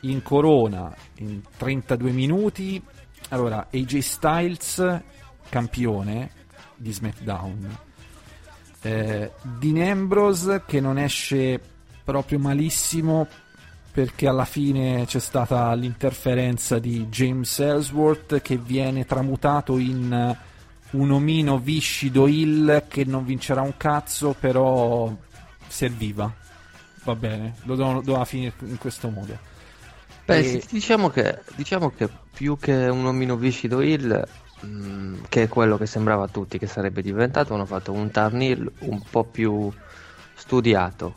in corona in 32 minuti. Allora, AJ Styles, campione di SmackDown. Eh, Dean Ambrose che non esce proprio malissimo perché alla fine c'è stata l'interferenza di James Ellsworth che viene tramutato in eh, un omino viscido Hill che non vincerà un cazzo, però serviva. Va bene, lo do- doveva finire in questo modo. Beh, E- diciamo che, diciamo che più che un omino viscido Hill, mh, che è quello che sembrava a tutti che sarebbe diventato, hanno fatto un turn heel un po' più studiato,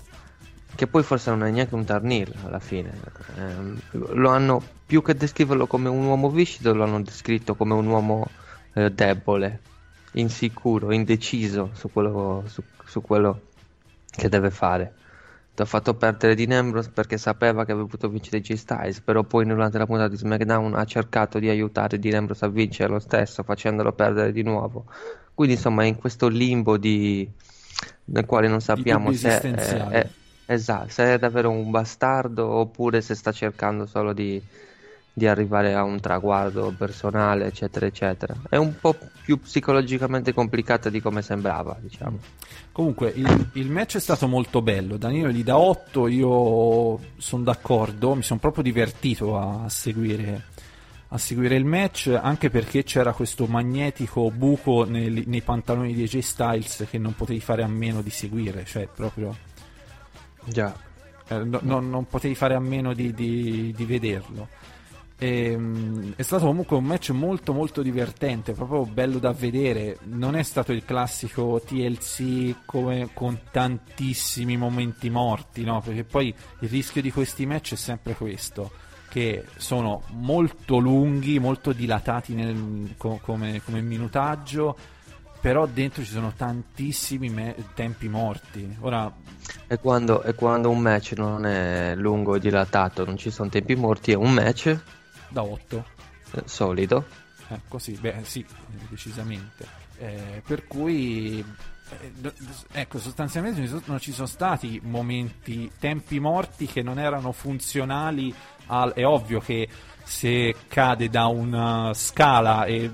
che poi forse non è neanche un turn heel alla fine. Ehm, lo hanno, più che descriverlo come un uomo viscido, lo hanno descritto come un uomo eh, debole, insicuro, indeciso su quello, su, su quello che deve fare. Ti ha fatto perdere Dean Ambrose perché sapeva che aveva potuto vincere G Styles, però poi durante la puntata di SmackDown ha cercato di aiutare Dean Ambrose a vincere lo stesso, facendolo perdere di nuovo. Quindi insomma è in questo limbo di... nel quale non sappiamo se è, è- esatto, se è davvero un bastardo oppure se sta cercando solo di, di arrivare a un traguardo personale, eccetera, eccetera. È un po' più psicologicamente complicata di come sembrava, diciamo. Comunque, il, il match è stato molto bello. Danilo gli dà 8, io sono d'accordo, mi sono proprio divertito a, a seguire, a seguire il match, anche perché c'era questo magnetico buco nei, nei pantaloni di AJ Styles che non potevi fare a meno di seguire, cioè proprio Già. eh, no- no- non potevi fare a meno di, di- di vederlo. Ehm, è stato comunque un match molto molto divertente, proprio bello da vedere. Non è stato il classico TLC come con tantissimi momenti morti, no? Perché poi il rischio di questi match è sempre questo, che sono molto lunghi, molto dilatati nel- co- come, come minutaggio, però dentro ci sono tantissimi me- tempi morti. Ora, E quando, e quando un match non è lungo e dilatato, non ci sono tempi morti, è un match da 8. eh, solido. Ecco sì, beh sì, decisamente. Eh, per cui, eh, ecco, sostanzialmente non ci sono stati momenti, tempi morti che non erano funzionali al... È ovvio che se cade da una scala e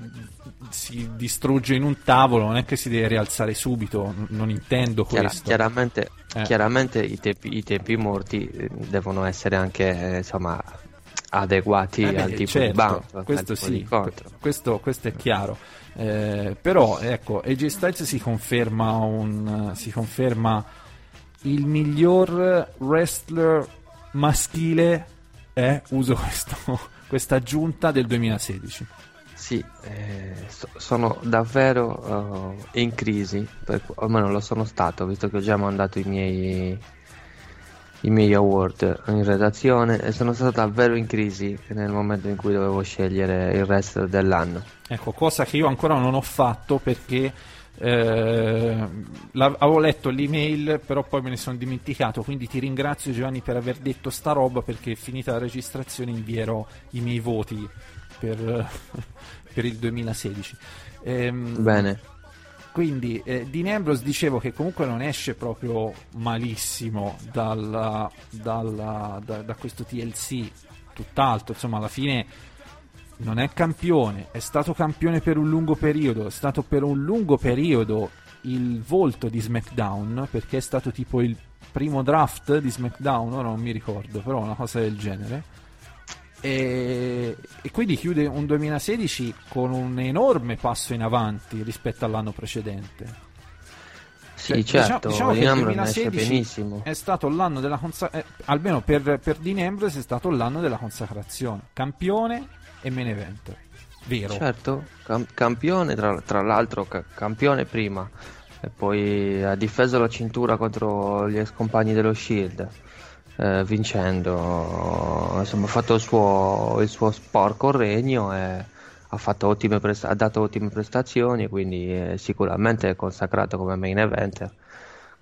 si distrugge in un tavolo non è che si deve rialzare subito, non intendo Chiara- questo. chiaramente Eh. chiaramente i, tempi, i tempi morti eh, devono essere anche eh, insomma adeguati Eh beh, al tipo certo, di bounce, questo sì, questo, questo è chiaro. Eh, però ecco, AJ Styles si conferma, un, si conferma il miglior wrestler maschile, eh, uso questo, questa aggiunta del 2016. Sì, eh, so- sono davvero eh, in crisi, per- almeno lo sono stato, visto che ho già mandato i miei, i miei award in redazione e sono stato davvero in crisi nel momento in cui dovevo scegliere il resto dell'anno. Ecco, cosa che io ancora non ho fatto perché eh, la- avevo letto l'email, però poi me ne sono dimenticato. Quindi ti ringrazio, Giovanni, per aver detto sta roba. Perché finita la registrazione invierò i miei voti per, per il 2016. Ehm, Bene, quindi eh, Dean Ambrose dicevo che comunque non esce proprio malissimo dalla- dalla- da, da questo TLC, tutt'altro, insomma alla fine non è campione, è stato campione per un lungo periodo, è stato per un lungo periodo il volto di SmackDown, perché è stato tipo il primo draft di SmackDown, ora non mi ricordo, però una cosa del genere. E, e quindi chiude un 2016 con un enorme passo in avanti rispetto all'anno precedente. Sì, Cioè, certo, diciamo, diciamo che il Ambrose esce 2016 benissimo. è stato l'anno della consacrazione, almeno per, per Dean Ambrose è stato l'anno della consacrazione, campione e main eventer, vero? Certo, cam- campione, tra, tra l'altro ca- campione prima, e poi ha difeso la cintura contro gli ex compagni dello Shield, eh, vincendo, insomma ha fatto il suo, il suo sporco regno e ha, ottime presta- ha dato ottime prestazioni, quindi eh, sicuramente è consacrato come main eventer,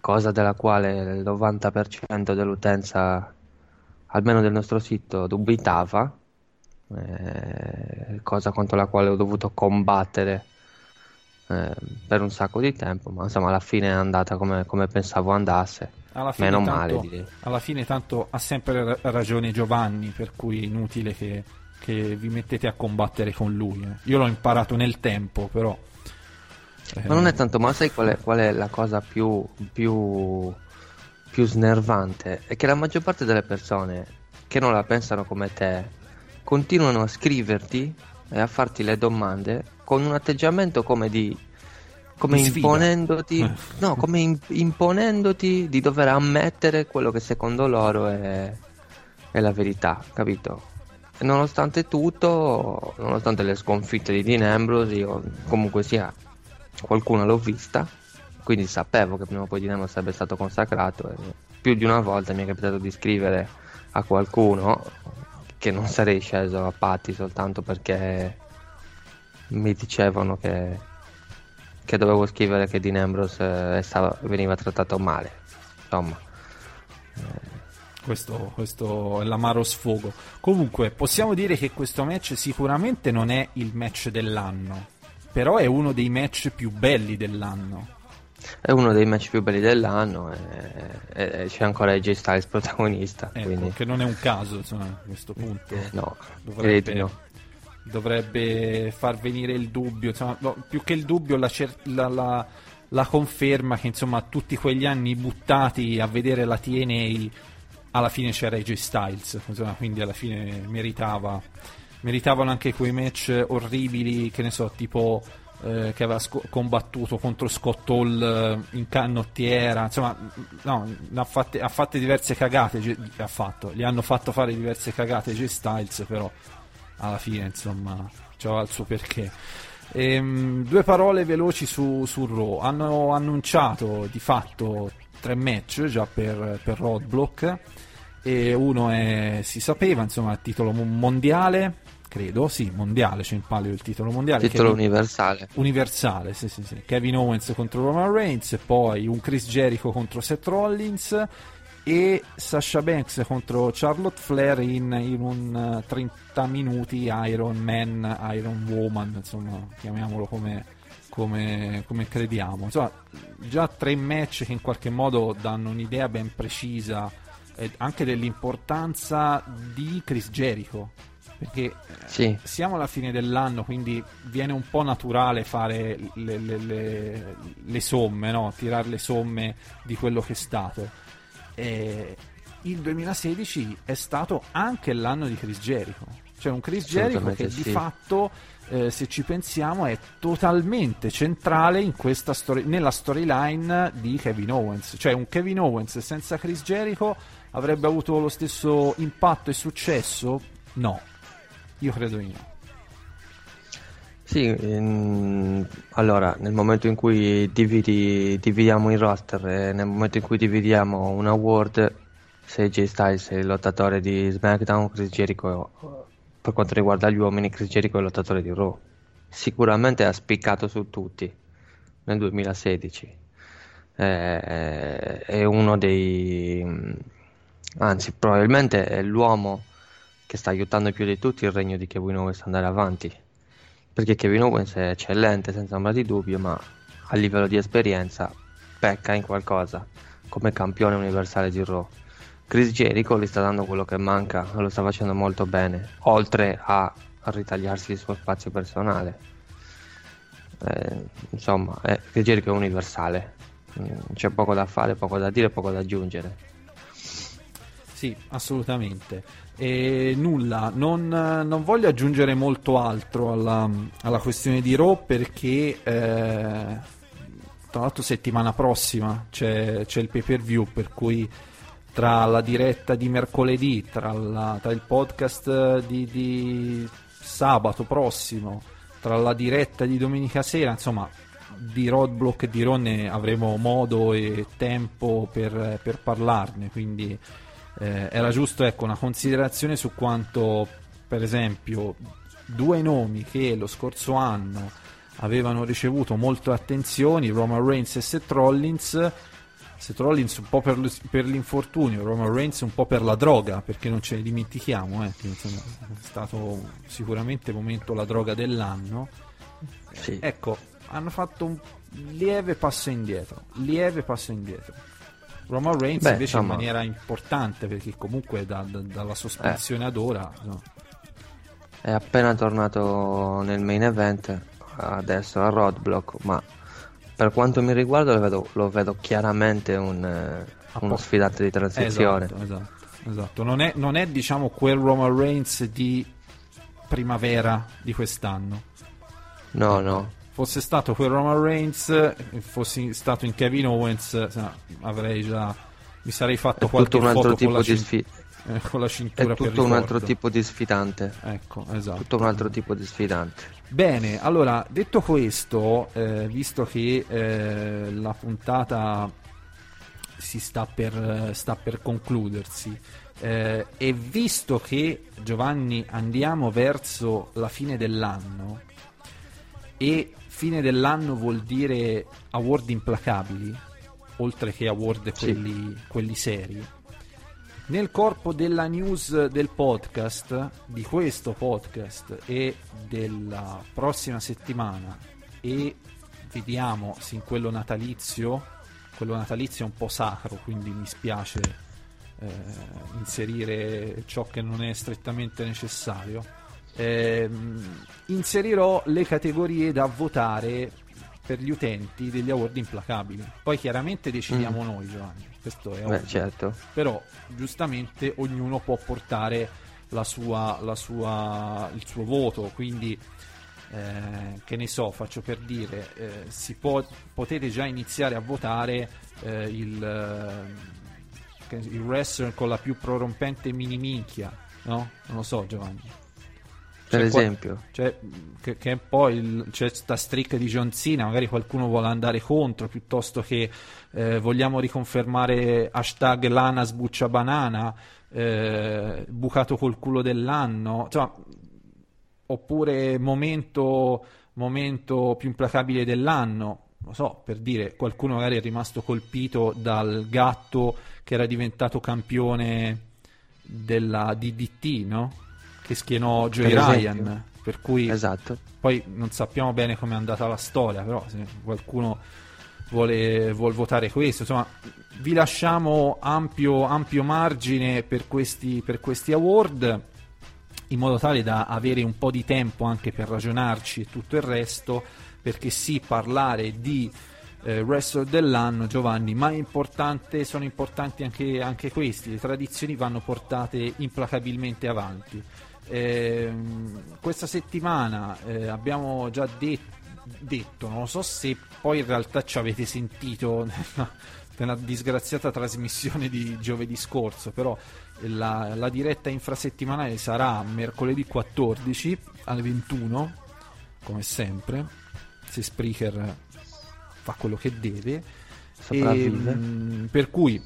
cosa della quale il 90% dell'utenza, almeno del nostro sito, dubitava eh, cosa contro la quale ho dovuto combattere eh, per un sacco di tempo, ma insomma alla fine è andata come, come pensavo andasse. Alla fine, Meno tanto, male, direi. alla fine tanto ha sempre ra- ragione Giovanni, per cui è inutile che, che vi mettete a combattere con lui. eh. Io l'ho imparato nel tempo, però... eh, Ma non è tanto, ma sai qual è, qual è la cosa più, più, più snervante? È che la maggior parte delle persone che non la pensano come te continuano a scriverti e a farti le domande con un atteggiamento come di come Di imponendoti no, come im- imponendoti di dover ammettere quello che secondo loro è, è la verità, capito? E nonostante tutto, nonostante le sconfitte di Dean Ambrose, io comunque sia qualcuno l'ho vista, quindi sapevo che prima o poi Dean Ambrose sarebbe stato consacrato e più di una volta mi è capitato di scrivere a qualcuno che non sarei sceso a patti soltanto perché mi dicevano che, che dovevo scrivere che Dean Ambrose eh, stava- veniva trattato male. Insomma, Questo, questo è l'amaro sfogo. Comunque, possiamo dire che questo match sicuramente non è il match dell'anno, però è uno dei match più belli dell'anno. È uno dei match più belli dell'anno e, e- c'è ancora AJ Styles protagonista. Ecco, quindi, che non è un caso, insomma, a questo punto. no, Dovrebbe, no. dovrebbe far venire il dubbio, insomma, no, più che il dubbio, la, cer- la- la- la conferma che insomma tutti quegli anni buttati a vedere la TNA alla fine c'era AJ Styles, insomma, quindi alla fine meritava, meritavano anche quei match orribili, che ne so, tipo eh, che aveva sco- combattuto contro Scott Hall eh, in canottiera, insomma, no, ne ha fatte, ha fatte diverse cagate, ha fatto, gli hanno fatto fare diverse cagate AJ Styles, però alla fine insomma c'era il suo perché. Ehm, due parole veloci su, su Raw. Hanno annunciato di fatto tre match già per, per Roadblock. E uno è, si sapeva, insomma, il titolo mo- mondiale, credo, sì, mondiale, c'è in palio il titolo mondiale. Titolo Kevin- universale. universale, sì, sì, sì. Kevin Owens contro Roman Reigns, poi un Chris Jericho contro Seth Rollins e Sasha Banks contro Charlotte Flair in, in un eh, 30 minuti Iron Man, Iron Woman, insomma, chiamiamolo come, come, come crediamo. Insomma, già tre match che in qualche modo danno un'idea ben precisa eh, anche dell'importanza di Chris Jericho. Perché Sì. siamo alla fine dell'anno, quindi viene un po' naturale fare le, le- le- le somme, no? tirare le somme di quello che è stato. E il 2016 è stato anche l'anno di Chris Jericho. Cioè un Chris Jericho che di sì. fatto, eh, se ci pensiamo, è totalmente centrale in questa story- nella storyline di Kevin Owens. Cioè un Kevin Owens senza Chris Jericho avrebbe avuto lo stesso impatto e successo? No, io credo di no. Sì, ehm, allora nel momento in cui dividi, dividiamo il roster e nel momento in cui dividiamo un award, se AJ Styles è il lottatore di SmackDown, Chris Jericho, per quanto riguarda gli uomini, Chris Jericho è il lottatore di Raw. Sicuramente ha spiccato su tutti nel 2016. Eh, è uno dei... anzi probabilmente è l'uomo che sta aiutando più di tutti il regno di Kevin Owens ad andare avanti perché Kevin Owens è eccellente senza ombra di dubbio, ma a livello di esperienza pecca in qualcosa come campione universale di Raw. Chris Jericho gli sta dando quello che manca, lo sta facendo molto bene, oltre a ritagliarsi il suo spazio personale. Eh, insomma, eh, Chris Jericho è universale, Mm, c'è poco da fare, poco da dire, poco da aggiungere. Sì, assolutamente. E nulla, non, non voglio aggiungere molto altro alla, alla questione di Raw perché eh, tra l'altro settimana prossima c'è, c'è il pay per view per cui tra la diretta di mercoledì, tra, la, tra il podcast di, di, sabato prossimo, tra la diretta di domenica sera, insomma, di Roadblock e di Ronne avremo modo e tempo per, per parlarne, quindi eh, era giusto ecco, una considerazione su quanto, per esempio, due nomi che lo scorso anno avevano ricevuto molte attenzioni, Roman Reigns e Seth Rollins, Seth Rollins un po' per, per, l'infortunio, Roman Reigns un po' per la droga, perché non ce ne dimentichiamo, eh, che, insomma, è stato sicuramente il momento la droga dell'anno. Sì. Ecco, hanno fatto un lieve passo indietro, lieve passo indietro. Roman Reigns Beh, invece insomma... in maniera importante, perché comunque da, da, dalla sospensione eh. ad ora... No. È appena tornato nel main event, adesso a Roadblock, ma per quanto mi riguarda lo vedo, lo vedo chiaramente un, eh, uno sfidante di transizione. Esatto, esatto, esatto. Non, è, non è diciamo quel Roman Reigns di primavera di quest'anno. No, no. Fosse stato quel Roman Reigns, fossi stato in Kevin Owens, avrei già mi sarei fatto è qualche un altro tipo di sfida eh, con la cintura è tutto un altro tipo di sfidante. Ecco esatto. Tutto un altro tipo di sfidante. Bene, allora detto questo, eh, visto che eh, la puntata si sta per, sta per concludersi eh, e visto che Giovanni andiamo verso la fine dell'anno e fine dell'anno vuol dire award implacabili, oltre che award quelli, sì. quelli seri, nel corpo della news del podcast, di questo podcast e della prossima settimana e vediamo se in quello natalizio, quello natalizio è un po' sacro, quindi mi spiace eh, inserire ciò che non è strettamente necessario. Eh, inserirò le categorie da votare per gli utenti degli award implacabili. Poi chiaramente decidiamo mm. noi, Giovanni questo è Beh, certo. Però giustamente ognuno può portare la sua, la sua, il suo voto, quindi eh, che ne so, faccio per dire, eh, si può, potete già iniziare a votare eh, il, eh, il wrestler con la più prorompente mini minchia, no? Non lo so Giovanni per cioè, esempio cioè, che, che poi c'è questa streak di John Cena magari qualcuno vuole andare contro piuttosto che eh, vogliamo riconfermare hashtag lana sbuccia banana eh, bucato col culo dell'anno cioè, oppure momento, momento più implacabile dell'anno non so, per dire, qualcuno magari è rimasto colpito dal gatto che era diventato campione della DDT, no? Che schienò Joey Ryan. Per cui esatto. poi non sappiamo bene come è andata la storia, però se qualcuno vuole, vuole votare questo, insomma, vi lasciamo ampio, ampio margine per questi, per questi award in modo tale da avere un po' di tempo anche per ragionarci e tutto il resto, perché sì, parlare di eh, wrestler dell'anno, Giovanni, ma importante, sono importanti anche, anche questi, le tradizioni vanno portate implacabilmente avanti. Eh, questa settimana eh, abbiamo già det- detto, non so se poi in realtà ci avete sentito nella, nella disgraziata trasmissione di giovedì scorso, però la, la, diretta infrasettimanale sarà mercoledì 14 alle 21, come sempre, se Spreaker fa quello che deve. E, mh, per cui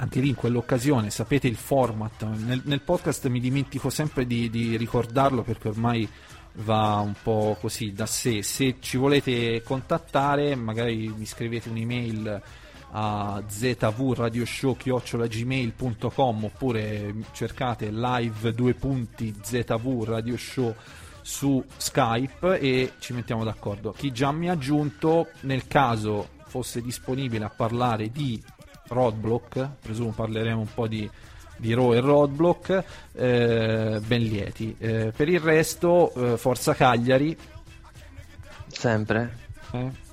anche lì in quell'occasione sapete il format. Nel, nel podcast mi dimentico sempre di, di, ricordarlo perché ormai va un po' così da sé. Se ci volete contattare magari mi scrivete un'email a zvradioshow.gmail.com oppure cercate live due su Skype e ci mettiamo d'accordo. Chi già mi ha aggiunto nel caso fosse disponibile a parlare di Roadblock, presumo parleremo un po' di, di Raw e Roadblock, eh, ben lieti. Eh, per il resto, eh, Forza Cagliari. Sempre. Eh,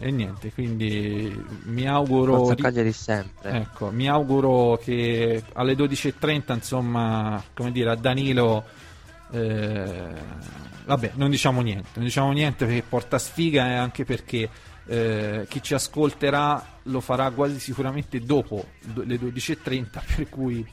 e, niente, quindi mi auguro. Forza Cagliari sempre. Ecco, mi auguro che alle 12.30, insomma, come dire, a Danilo. Eh, vabbè, non diciamo niente, non diciamo niente perché porta sfiga e anche perché eh, chi ci ascolterà lo farà quasi sicuramente dopo do- le 12.30, per cui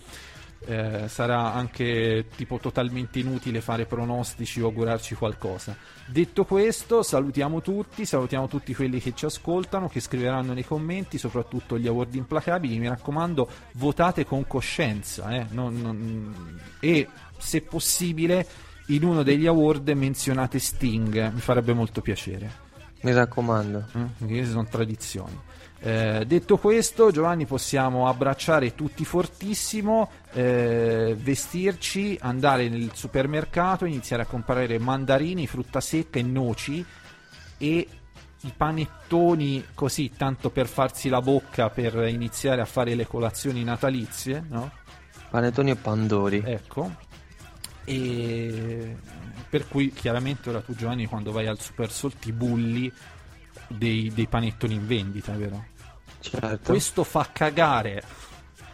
eh, sarà anche tipo totalmente inutile fare pronostici o augurarci qualcosa. Detto questo, salutiamo tutti, salutiamo tutti quelli che ci ascoltano, che scriveranno nei commenti, soprattutto gli award implacabili. Mi raccomando, votate con coscienza eh? non, non... e se possibile in uno degli award menzionate Sting, mi farebbe molto piacere. Mi raccomando. Eh? Perché sono tradizioni. Eh, detto questo, Giovanni, possiamo abbracciare tutti fortissimo, eh, vestirci, andare nel supermercato, iniziare a comprare mandarini, frutta secca e noci e i panettoni così, tanto per farsi la bocca per iniziare a fare le colazioni natalizie, no? Panettoni e pandori. Ecco. E per cui chiaramente ora tu Giovanni quando vai al Super Sol ti bulli dei, dei panettoni in vendita, vero? Certo. Questo fa cagare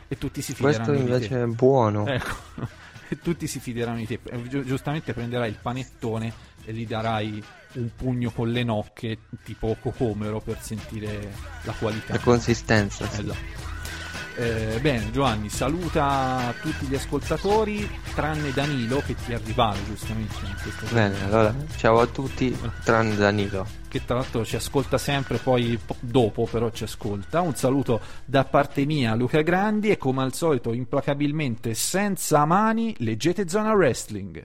e tutti si fideranno Questo invece è buono. Ecco, e tutti si fideranno di te. Gi- giustamente prenderai il panettone e gli darai un pugno con le nocche, tipo cocomero, per sentire la qualità. La consistenza. Esatto. Eh, bene, Giovanni, saluta tutti gli ascoltatori, tranne Danilo che ti è arrivato giustamente in questo Bene, allora, ciao a tutti, tranne Danilo. che tra l'altro ci ascolta sempre, poi po- dopo però ci ascolta. Un saluto da parte mia, Luca Grandi, e come al solito, implacabilmente senza mani, leggete Zona Wrestling.